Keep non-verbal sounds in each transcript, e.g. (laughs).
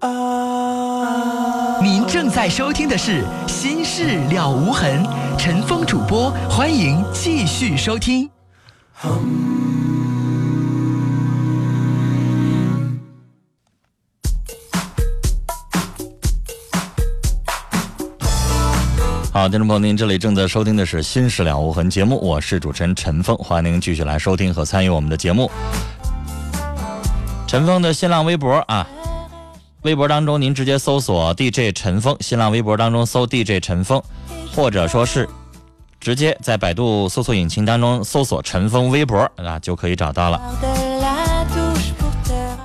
啊您正在收听的是《心事了无痕》，陈峰主播，欢迎继续收听。好，听众朋友，您这里正在收听的是《心事了无痕》节目，我是主持人陈峰，欢迎您继续来收听和参与我们的节目。陈峰的新浪微博啊，微博当中您直接搜索 DJ 陈峰，新浪微博当中搜 DJ 陈峰，或者说是直接在百度搜索引擎当中搜索陈峰微博啊，就可以找到了。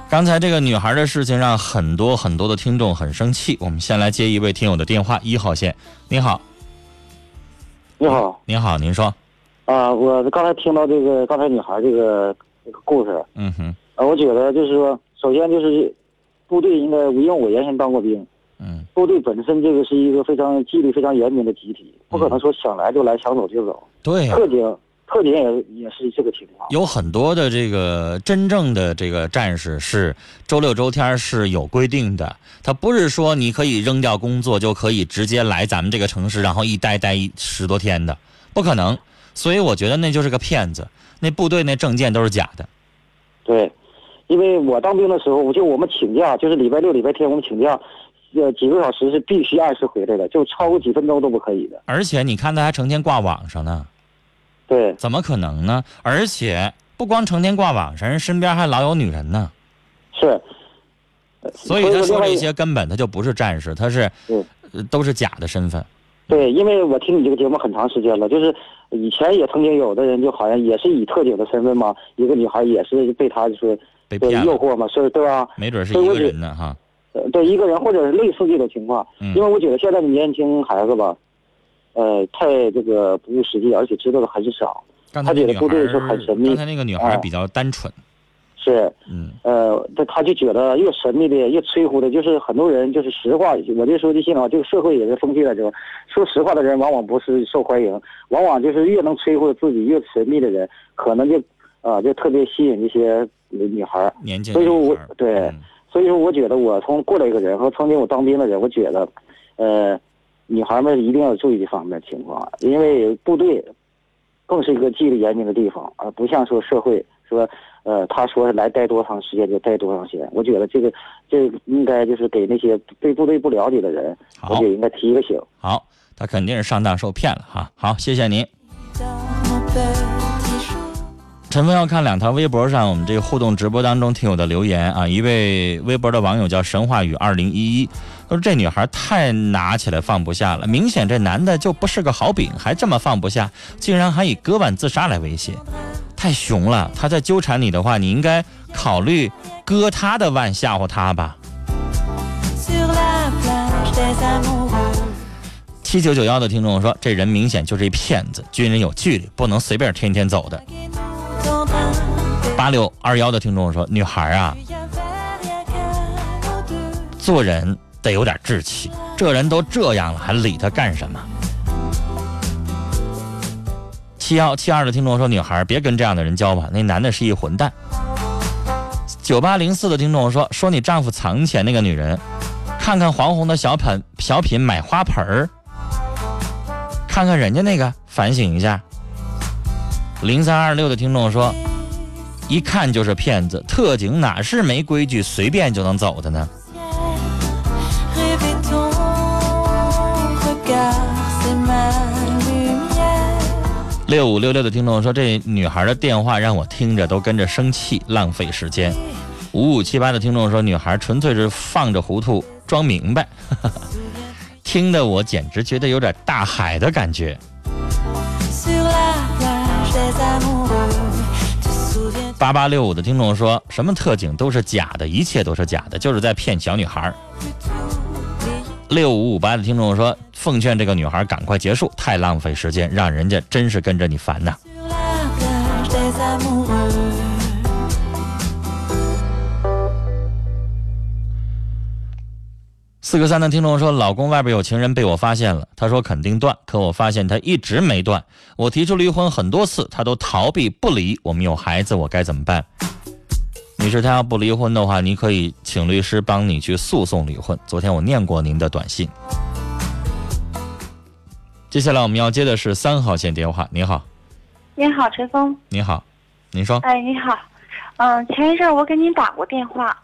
刚才这个女孩的事情让很多很多的听众很生气，我们先来接一位听友的电话，一号线，你好。你好，您好，您说。啊，我刚才听到这个刚才女孩这个这个故事，嗯哼，啊，我觉得就是说，首先就是部队应该，因为我原先当过兵，嗯，部队本身这个是一个非常纪律非常严谨的集体，不可能说想来就来，想走就走。对呀、特警特警也也是这个情况。有很多的这个真正的这个战士是周六周天是有规定的，他不是说你可以扔掉工作就可以直接来咱们这个城市，然后一待待一十多天的，不可能。所以我觉得那就是个骗子，那部队那证件都是假的。对，因为我当兵的时候，我就我们请假，就是礼拜六、礼拜天我们请假，呃，几个小时是必须按时回来的，就超过几分钟都不可以的。而且你看他还成天挂网上呢，对，怎么可能呢？而且不光成天挂网上，人身边还老有女人呢。是。所以他说这些根本他就不是战士，他是都是假的身份。对，因为我听你这个节目很长时间了，就是以前也曾经有的人就好像也是以特警的身份嘛，一个女孩也是被他就是对被骗，诱惑嘛，是对吧？没准是一个人呢哈。呃，对一个人或者是类似这种情况，嗯因为我觉得现在的年轻孩子吧，呃，太这个不务实际，而且知道的很少。刚才那女孩他觉得部队是很神秘刚才那个女孩哎比较单纯，是，嗯呃，他他就觉得越神秘的越吹呼的，就是很多人就是实话，我就说句心里话，这个社会也是风气来着。说实话的人往往不是受欢迎，往往就是越能吹呼自己越神秘的人，可能就啊、就特别吸引一些女孩儿。年轻所以说我对嗯所以说，我觉得我从过来一个人和曾经我当兵的人，我觉得，呃，女孩们一定要注意这方面情况，因为部队更是一个纪律严谨的地方，而不像说社会说，呃，他说来待多长时间就待多长时间。我觉得这个这个应该就是给那些对部队不了解的人，我好觉得应该提个醒。好，他肯定是上当受骗了哈。好，谢谢您。陈峰要看两条微博上我们这个互动直播当中听友的留言啊，一位微博的网友叫神话语二零一一，他说这女孩太拿起来放不下了，明显这男的就不是个好饼，还这么放不下，竟然还以割腕自杀来威胁，太熊了。他在纠缠你的话，你应该考虑割他的腕吓唬他吧。七九九幺的听众说，这人明显就是一骗子，军人有纪律，不能随便天天走的。八六二幺的听众说，女孩啊，做人得有点志气，这人都这样了，还理他干什么？七幺七二的听众说，女孩别跟这样的人交往，那男的是一混蛋。九八零四的听众说，说你丈夫藏钱那个女人，看看黄宏的小品小品买花盆儿，看看人家那个，反省一下。零三二六的听众说，一看就是骗子，特警哪是没规矩随便就能走的呢？六五六六的听众说，这女孩的电话让我听着都跟着生气，浪费时间。五五七八的听众说，女孩纯粹是放着糊涂装明白，(laughs) 听得我简直觉得有点大海的感觉。八八六五的听众说什么特警都是假的，一切都是假的，就是在骗小女孩。六五五八的听众说，奉劝这个女孩赶快结束，太浪费时间，让人家真是跟着你烦呐。四个三的听众说，老公外边有情人被我发现了，他说肯定断，可我发现他一直没断。我提出离婚很多次，他都逃避不离。我们有孩子，我该怎么办？女士，他要不离婚的话，你可以请律师帮你去诉讼离婚。昨天我念过您的短信。接下来我们要接的是三号线电话。您好，您好，陈峰。您好，您说。哎，你好。嗯，前一阵我给您打过电话。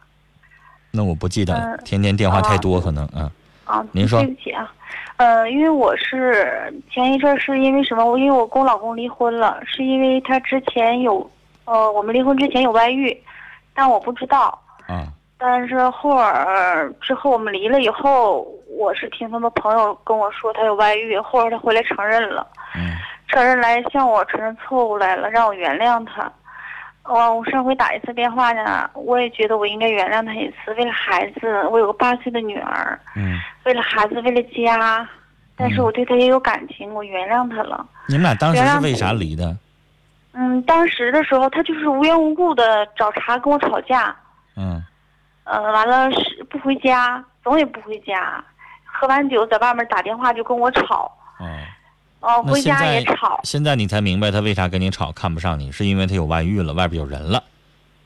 那我不记得，嗯天天电话太多，可能啊。啊，您说对不起啊。呃，因为我是前一阵是因为什么？我因为我跟我老公离婚了，是因为他之前有，呃，我们离婚之前有外遇，但我不知道。啊但是后儿之后我们离了以后，我是听他们朋友跟我说他有外遇，后来他回来承认了。嗯承认来向我承认错误来了，让我原谅他。哦，我上回打一次电话呢，我也觉得我应该原谅他一次，为了孩子，我有个八岁的女儿，嗯，为了孩子，为了家，但是我对他也有感情，我原谅他了。你们俩当时是为啥离的？嗯，当时的时候他就是无缘无故的找茬跟我吵架，嗯呃，完了是不回家，总也不回家，喝完酒在外面打电话就跟我吵，哦，哦、那回家现在也吵，现在你才明白他为啥跟你吵，看不上你，是因为他有外遇了，外边有人了，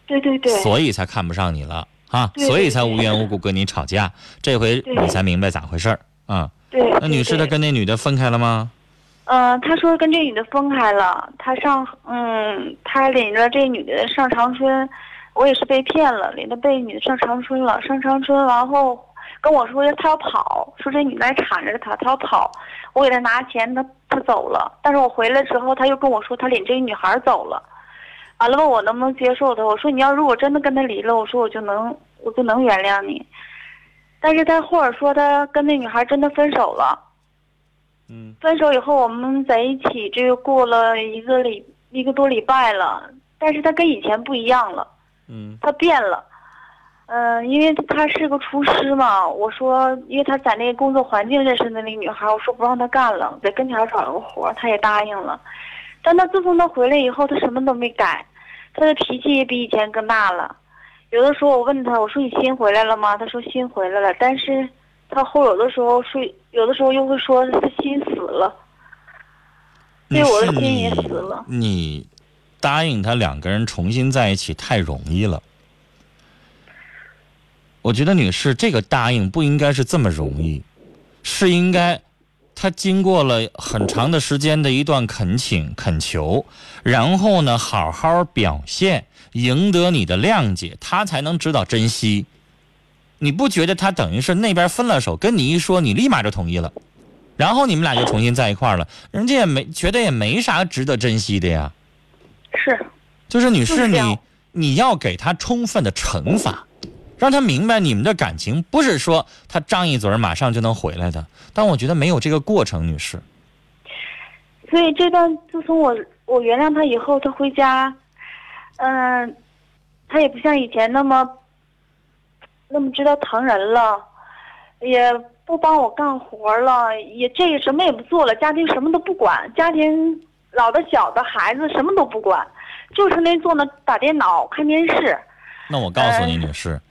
对对对，所以才看不上你了哈，对所以才无缘无故跟你吵架。这回你才明白咋回事儿啊？对。那女士她跟那女的分开了吗？嗯，他说跟这女的分开了，他上嗯，他领着这女的上长春，我也是被骗了，领着被女的上长春了，上长春完后跟我说他要跑，说这女的还缠着他，他要跑，我给他拿钱，他他走了，但是我回来之后他又跟我说他领这个女孩走了，完了问我能不能接受他，我说你要如果真的跟他离了，我说我就能我就能原谅你，但是他或者说他跟那女孩真的分手了。嗯。分手以后，我们在一起，这个过了一个礼一个多礼拜了，但是他跟以前不一样了，嗯。他变了。嗯、因为他是个厨师嘛，我说，因为他在那个工作环境认识的那个女孩，我说不让他干了，在跟前找了个活儿，他也答应了。但他自从他回来以后，他什么都没改，他的脾气也比以前更大了。有的时候我问他，我说你心回来了吗？他说心回来了，但是他后有的时候说，有的时候又会说他心死了。对我的心也死了你答应他两个人重新在一起太容易了。我觉得女士这个答应不应该是这么容易，是应该她经过了很长的时间的一段恳请恳求，然后呢好好表现，赢得你的谅解，她才能知道珍惜。你不觉得她等于是那边分了手，跟你一说，你立马就同意了，然后你们俩就重新在一块儿了，人家也没觉得也没啥值得珍惜的呀。是，就是女士，你你要给他充分的惩罚，让他明白你们的感情不是说他张一嘴儿马上就能回来的。但我觉得没有这个过程，女士。所以这段自从我我原谅他以后，他回家，嗯、他也不像以前那么那么知道疼人了，也不帮我干活了，也这个什么也不做了，家庭什么都不管，家庭老的小的孩子什么都不管，就是那坐那打电脑看电视。那我告诉你，呃女士，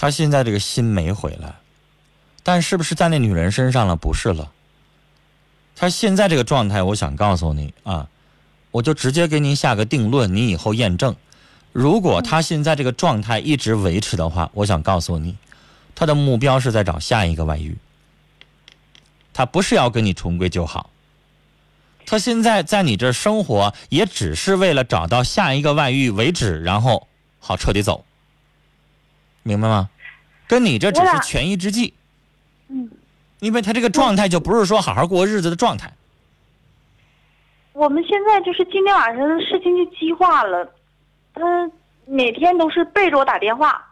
他现在这个心没回来，但是不是在那女人身上了？不是了。他现在这个状态，我想告诉你啊，我就直接给您下个定论，你以后验证。如果他现在这个状态一直维持的话，我想告诉你，他的目标是在找下一个外遇。他不是要跟你重归旧好，他现在在你这生活，也只是为了找到下一个外遇为止，然后好彻底走，明白吗？跟你这只是权宜之计，嗯，因为他这个状态就不是说好好过日子的状态。我们现在就是今天晚上的事情就激化了，他每天都是背着我打电话，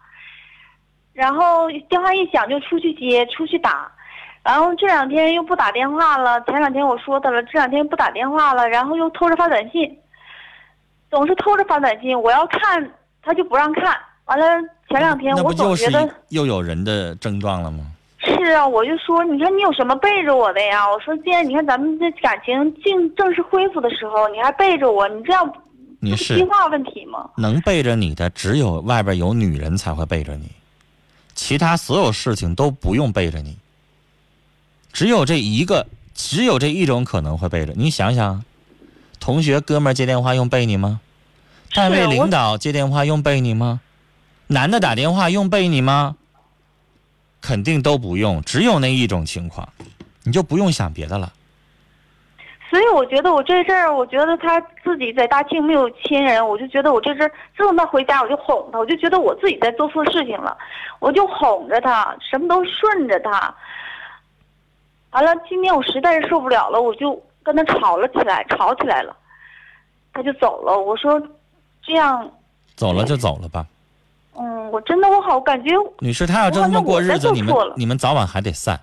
然后电话一响就出去接，出去打，然后这两天又不打电话了。前两天我说他了，这两天不打电话了，然后又偷着发短信，总是偷着发短信，我要看他就不让看。完了前两天我总觉得又有人的症状了吗？是啊，我就说，你看你有什么背着我的呀？我说，既然你看咱们这感情正正式恢复的时候，你还背着我，你这样女不是士激化问题吗？能背着你的，只有外边有女人才会背着你，其他所有事情都不用背着你。只有这一个，只有这一种可能会背着你。想想，同学哥们儿接电话用背你吗？单位领导接电话用背你吗？男的打电话用背你吗？肯定都不用，只有那一种情况，你就不用想别的了。所以我觉得我这阵儿，我觉得他自己在大庆没有亲人，我就觉得我这阵儿自从他回家，我就哄他，我就觉得我自己在做错事情了，我就哄着他，什么都顺着他。完了，今天我实在是受不了了，我就跟他吵了起来，吵起来了，他就走了。我说，这样，走了就走了吧。嗯，我真的我好感觉，女士，他要这么过日子，你们你们早晚还得散，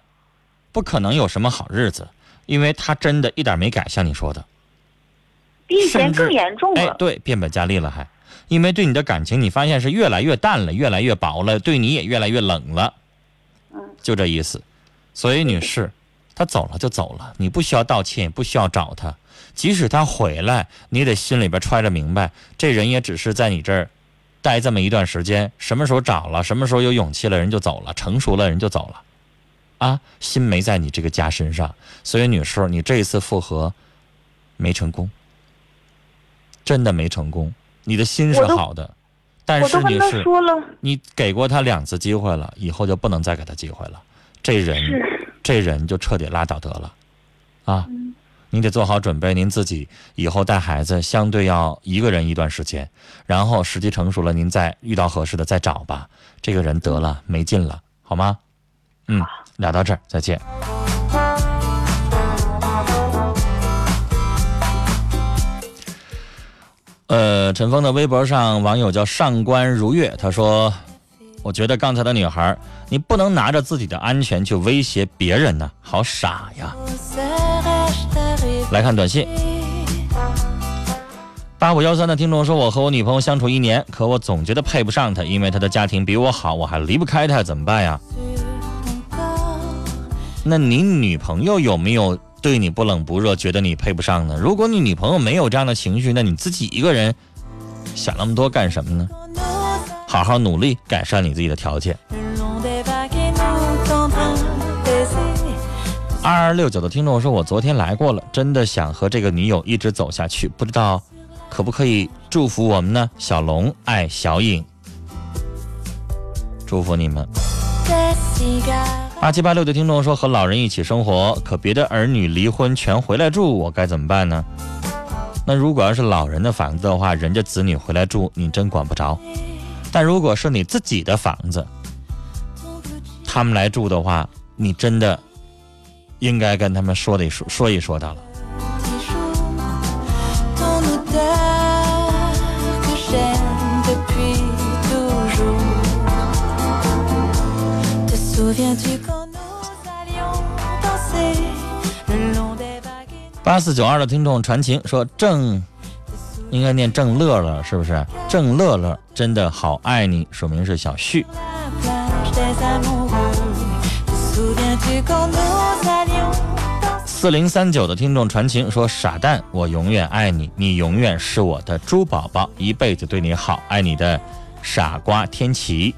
不可能有什么好日子，因为他真的一点没改，像你说的。比以前更严重了，。哎对，变本加厉了还，因为对你的感情，你发现是越来越淡了，越来越薄了，对你也越来越冷了，嗯，就这意思。所以女士，他走了就走了，你不需要道歉，也不需要找他。即使他回来，你得心里边揣着明白，这人也只是在你这儿待这么一段时间，什么时候找了，什么时候有勇气了，人就走了，成熟了，人就走了，啊，心没在你这个家身上。所以女士，你这一次复合没成功，真的没成功。你的心是好的，但是女士，说了，你给过他两次机会了，以后就不能再给他机会了。这人，这人就彻底拉倒得了，啊，嗯你得做好准备，您自己以后带孩子相对要一个人一段时间，然后时机成熟了，您再遇到合适的再找吧。这个人得了没劲了，好吗？嗯，聊到这儿，再见。呃，陈峰的微博上网友叫上官如月，他说：“我觉得刚才的女孩，你不能拿着自己的安全去威胁别人呢，好傻呀。”来看短信，八五幺三的听众说：“我和我女朋友相处一年，可我总觉得配不上她，因为她的家庭比我好，我还离不开她，怎么办呀？”那你女朋友有没有对你不冷不热，觉得你配不上呢？如果你女朋友没有这样的情绪，那你自己一个人想那么多干什么呢？好好努力改善你自己的条件。二二六九的听众说：“我昨天来过了，真的想和这个女友一直走下去，不知道可不可以祝福我们呢？”小龙爱小颖，祝福你们。八七八六的听众说：“和老人一起生活，可别的儿女离婚全回来住，我该怎么办呢？”那如果要是老人的房子的话，人家子女回来住，你真管不着；但如果是你自己的房子，他们来住的话，你真的应该跟他们说的说说一说的了。八四九二的听众传情说：“郑应该念郑乐乐，是不是？郑乐乐真的好爱你，署名是小旭。四零三九的听众传情说：“傻蛋，我永远爱你，你永远是我的猪宝宝，一辈子对你好，爱你的傻瓜天琪。”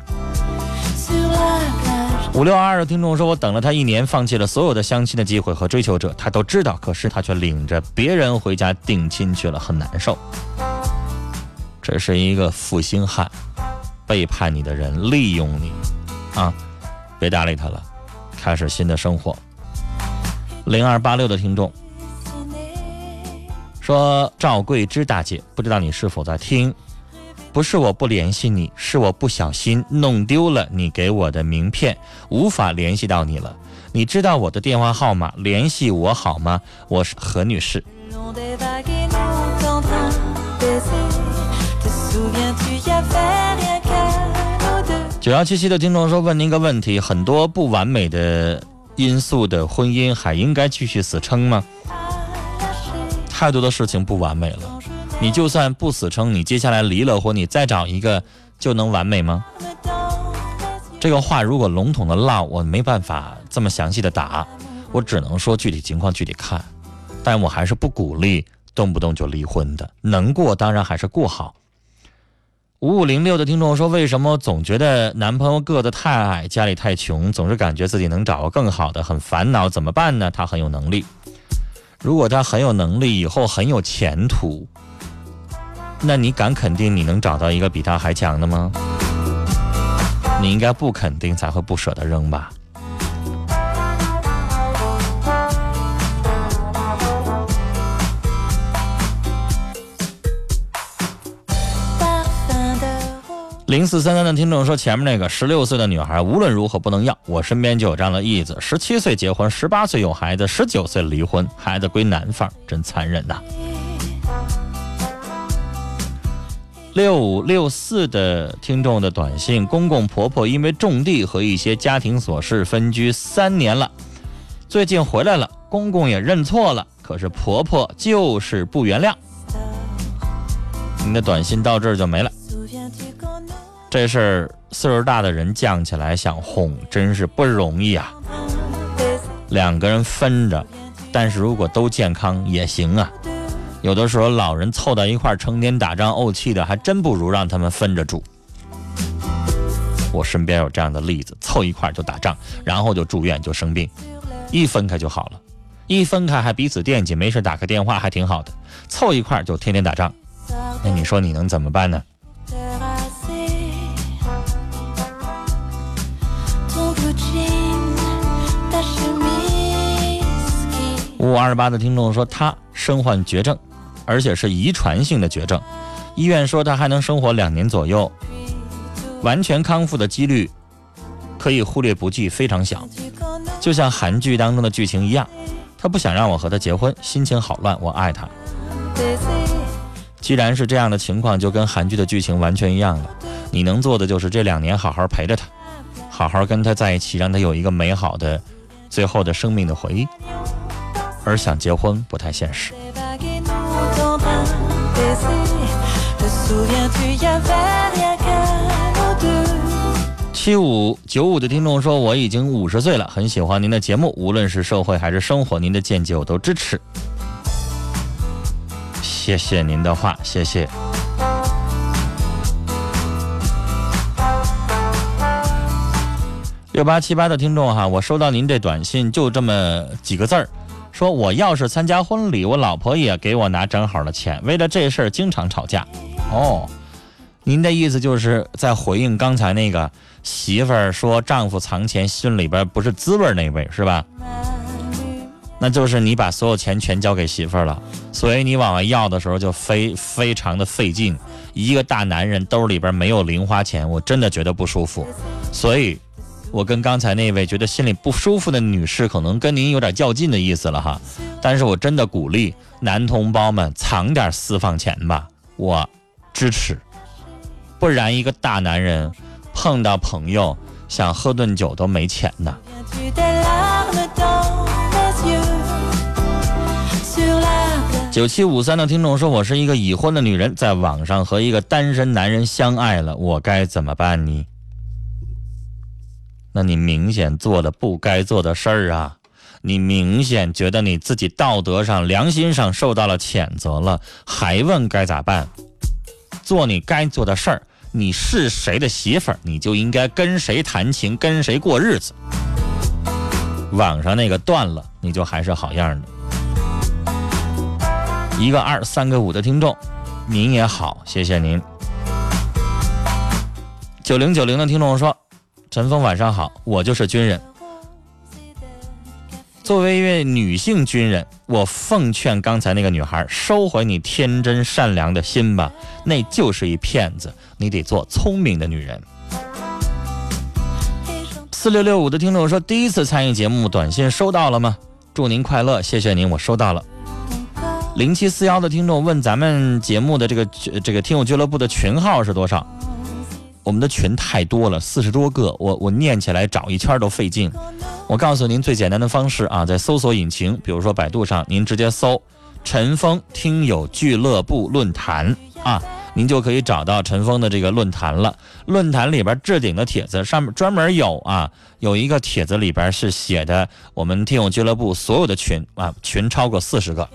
五六二二的听众说：“我等了他一年，放弃了所有的相亲的机会和追求者，他都知道，可是他却领着别人回家定亲去了，很难受。这是一个负心汉，背叛你的人利用你，啊，别搭理他了，开始新的生活。”零二八六的听众说：“赵桂芝大姐，不知道你是否在听？不是我不联系你，是我不小心弄丢了你给我的名片，无法联系到你了。你知道我的电话号码，联系我好吗？我是何女士。”九幺七七的听众说：“问您个问题，很多不完美的因素的婚姻还应该继续死撑吗？太多的事情不完美了，你就算不死撑，你接下来离了婚，你再找一个就能完美吗？这个话如果笼统的唠，我没办法这么详细的答，我只能说具体情况具体看，但我还是不鼓励动不动就离婚的，能过当然还是过好。”五五零六的听众说：“为什么总觉得男朋友个子太矮，家里太穷，总是感觉自己能找个更好的，很烦恼，怎么办呢？他很有能力，如果他很有能力，以后很有前途，那你敢肯定你能找到一个比他还强的吗？”你应该不肯定才会不舍得扔吧。零四三三的听众说：“前面那个十六岁的女孩无论如何不能要，我身边就有这样的例子：十七岁结婚，十八岁有孩子，十九岁离婚，孩子归男方，真残忍呐。”六五六四的听众的短信：公公婆婆因为种地和一些家庭琐事分居三年了，最近回来了，公公也认错了，可是婆婆就是不原谅。您的短信到这儿就没了。这事儿岁数大的人犟起来想哄，真是不容易啊。两个人分着，但是如果都健康也行啊。有的时候老人凑到一块儿，成天打仗怄气的，还真不如让他们分着住。我身边有这样的例子，凑一块儿就打仗，然后就住院就生病，一分开就好了，一分开还彼此惦记，没事打个电话还挺好的，凑一块儿就天天打仗，那你说你能怎么办呢？五五二八的听众说，他身患绝症，而且是遗传性的绝症。医院说他还能生活两年左右，完全康复的几率可以忽略不计，非常小。就像韩剧当中的剧情一样，他不想让我和他结婚，心情好乱。我爱他。既然是这样的情况，就跟韩剧的剧情完全一样了。你能做的就是这两年好好陪着他，好好跟他在一起，让他有一个美好的最后的生命的回忆。而想结婚不太现实。七五九五的听众说：“我已经五十岁了，很喜欢您的节目，无论是社会还是生活，您的见解我都支持。”谢谢您的话，谢谢。六八七八的听众哈，我收到您这短信，就这么几个字儿。说我要是参加婚礼，我老婆也给我拿正好的钱，为了这事儿经常吵架。哦，您的意思就是在回应刚才那个媳妇儿说丈夫藏钱心里边不是滋味那位是吧？那就是你把所有钱全交给媳妇儿了，所以你往外要的时候就非非常的费劲。一个大男人兜里边没有零花钱，我真的觉得不舒服，所以。我跟刚才那位觉得心里不舒服的女士，可能跟您有点较劲的意思了哈。但是我真的鼓励男同胞们藏点私房钱吧，我支持。不然一个大男人碰到朋友想喝顿酒都没钱呢。九七五三的听众说：“我是一个已婚的女人，在网上和一个单身男人相爱了，我该怎么办呢？”那你明显做了不该做的事儿啊！你明显觉得你自己道德上、良心上受到了谴责了，还问该咋办？做你该做的事儿。你是谁的媳妇儿，你就应该跟谁谈情，跟谁过日子。网上那个断了，你就还是好样的。一个二，三个五的听众，您也好，谢谢您。九零九零的听众说。陈峰，晚上好，我就是军人。作为一位女性军人，我奉劝刚才那个女孩收回你天真善良的心吧，那就是一骗子。你得做聪明的女人。四六六五的听众说，第一次参与节目，短信收到了吗？祝您快乐，谢谢您，我收到了。零七四幺的听众问咱们节目的这个这个听友俱乐部的群号是多少？我们的群太多了，四十多个，我我念起来找一圈都费劲。我告诉您最简单的方式啊，在搜索引擎，比如说百度上，您直接搜“陈峰听友俱乐部论坛”啊，您就可以找到陈峰的这个论坛了。论坛里边置顶的帖子上面专门有啊，有一个帖子里边是写的我们听友俱乐部所有的群啊，群超过四十个，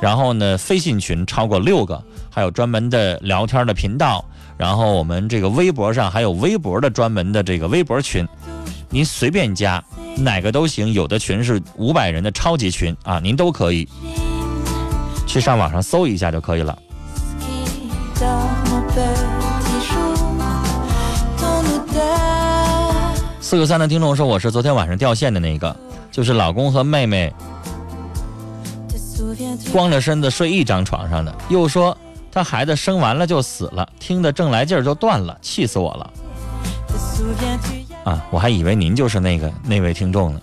然后呢，飞信群超过六个，还有专门的聊天的频道。然后我们这个微博上还有微博的专门的这个微博群，您随便加哪个都行。有的群是五百人的超级群啊，您都可以去上网上搜一下就可以了。四个三的听众说：“我是昨天晚上掉线的那个，就是老公和妹妹光着身子睡一张床上的，又说他孩子生完了就死了，听得正来劲儿就断了，气死我了。”啊，我还以为您就是那个那位听众呢。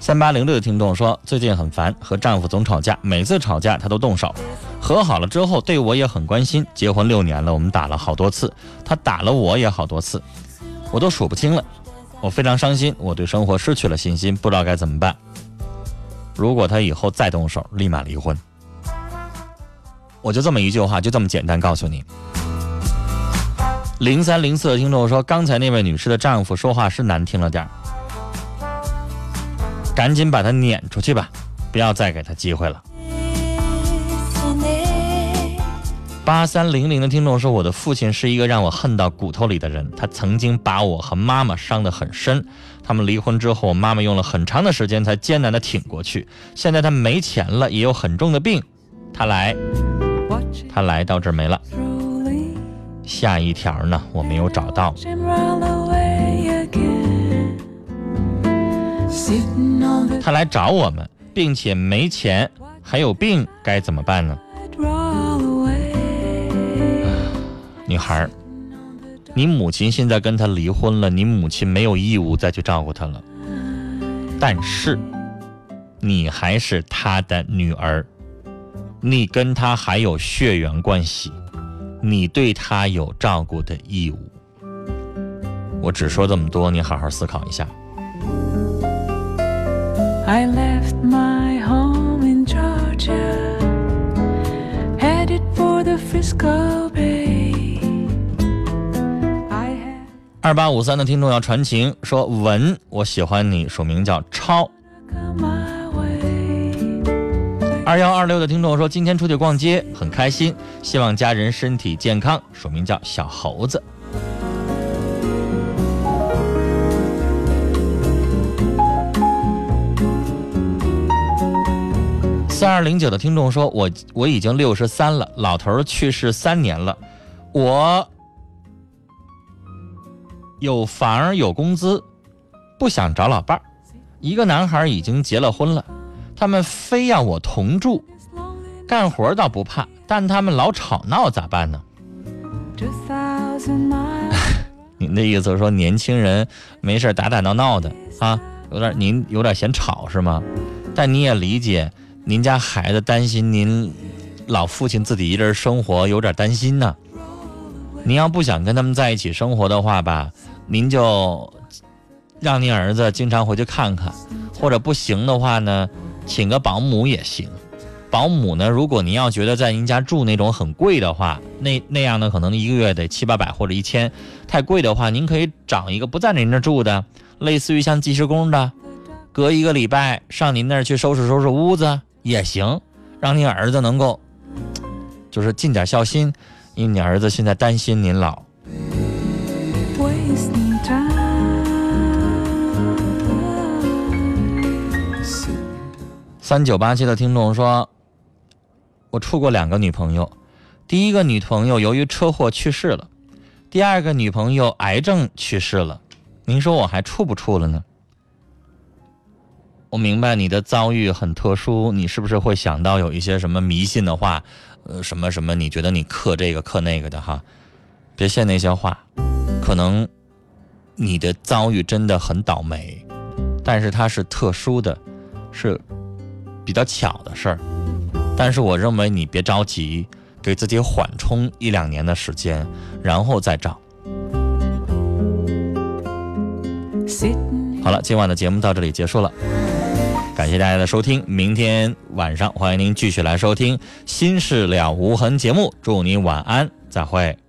三八零六的听众说，最近很烦，和丈夫总吵架，每次吵架他都动手，和好了之后对我也很关心。结婚六年了，我们打了好多次，他打了我也好多次，我都数不清了。我非常伤心，我对生活失去了信心，不知道该怎么办。如果他以后再动手，立马离婚。我就这么一句话，就这么简单告诉你。零三零四的听众说，刚才那位女士的丈夫说话是难听了点儿。赶紧把他撵出去吧，不要再给他机会了。八三零零的听众说：“我的父亲是一个让我恨到骨头里的人，他曾经把我和妈妈伤得很深。他们离婚之后，妈妈用了很长的时间才艰难地挺过去。现在他没钱了，也有很重的病，他来，他来到这儿没了。下一条呢，我没有找到。”他来找我们，并且没钱，还有病，该怎么办呢？女孩，你母亲现在跟他离婚了，你母亲没有义务再去照顾他了。但是，你还是他的女儿，你跟他还有血缘关系，你对他有照顾的义务。我只说这么多，你好好思考一下。I left my home in Georgia, headed for the Frisco Bay. 二八五三的听众要传情，说文我喜欢你，署名叫超。二幺二六的听众说今天出去逛街很开心，希望家人身体健康，署名叫小猴子。三二零九的听众说：“我我已经六十三了，老头去世三年了，我有房有工资，不想找老伴儿。一个男孩已经结了婚了，他们非要我同住，干活倒不怕，但他们老吵闹，咋办呢？” (laughs) 您的意思是说年轻人没事打打闹闹的啊，有点您有点嫌吵是吗？但你也理解。您家孩子担心您老父亲自己一人生活，有点担心呢。您要不想跟他们在一起生活的话吧，您就让您儿子经常回去看看，或者不行的话呢，请个保姆也行。保姆呢，如果您要觉得在您家住那种很贵的话，那那样呢，可能一个月得七八百或者一千，太贵的话，您可以找一个不在您那住的，类似于像计时工的，隔一个礼拜上您那儿去收拾收拾屋子。也行，让您儿子能够，就是尽点孝心，因为你儿子现在担心您老。三九八七的听众说，我处过两个女朋友，第一个女朋友由于车祸去世了，第二个女朋友癌症去世了，您说我还处不处了呢？我明白你的遭遇很特殊，你是不是会想到有一些什么迷信的话，呃，什么什么？你觉得你克这个克那个的哈？别信那些话，可能你的遭遇真的很倒霉，但是它是特殊的，是比较巧的事儿。但是我认为你别着急，给自己缓冲一两年的时间，然后再找。好了，今晚的节目到这里结束了。感谢大家的收听，明天晚上欢迎您继续来收听《心事了无痕》节目，祝您晚安，再会。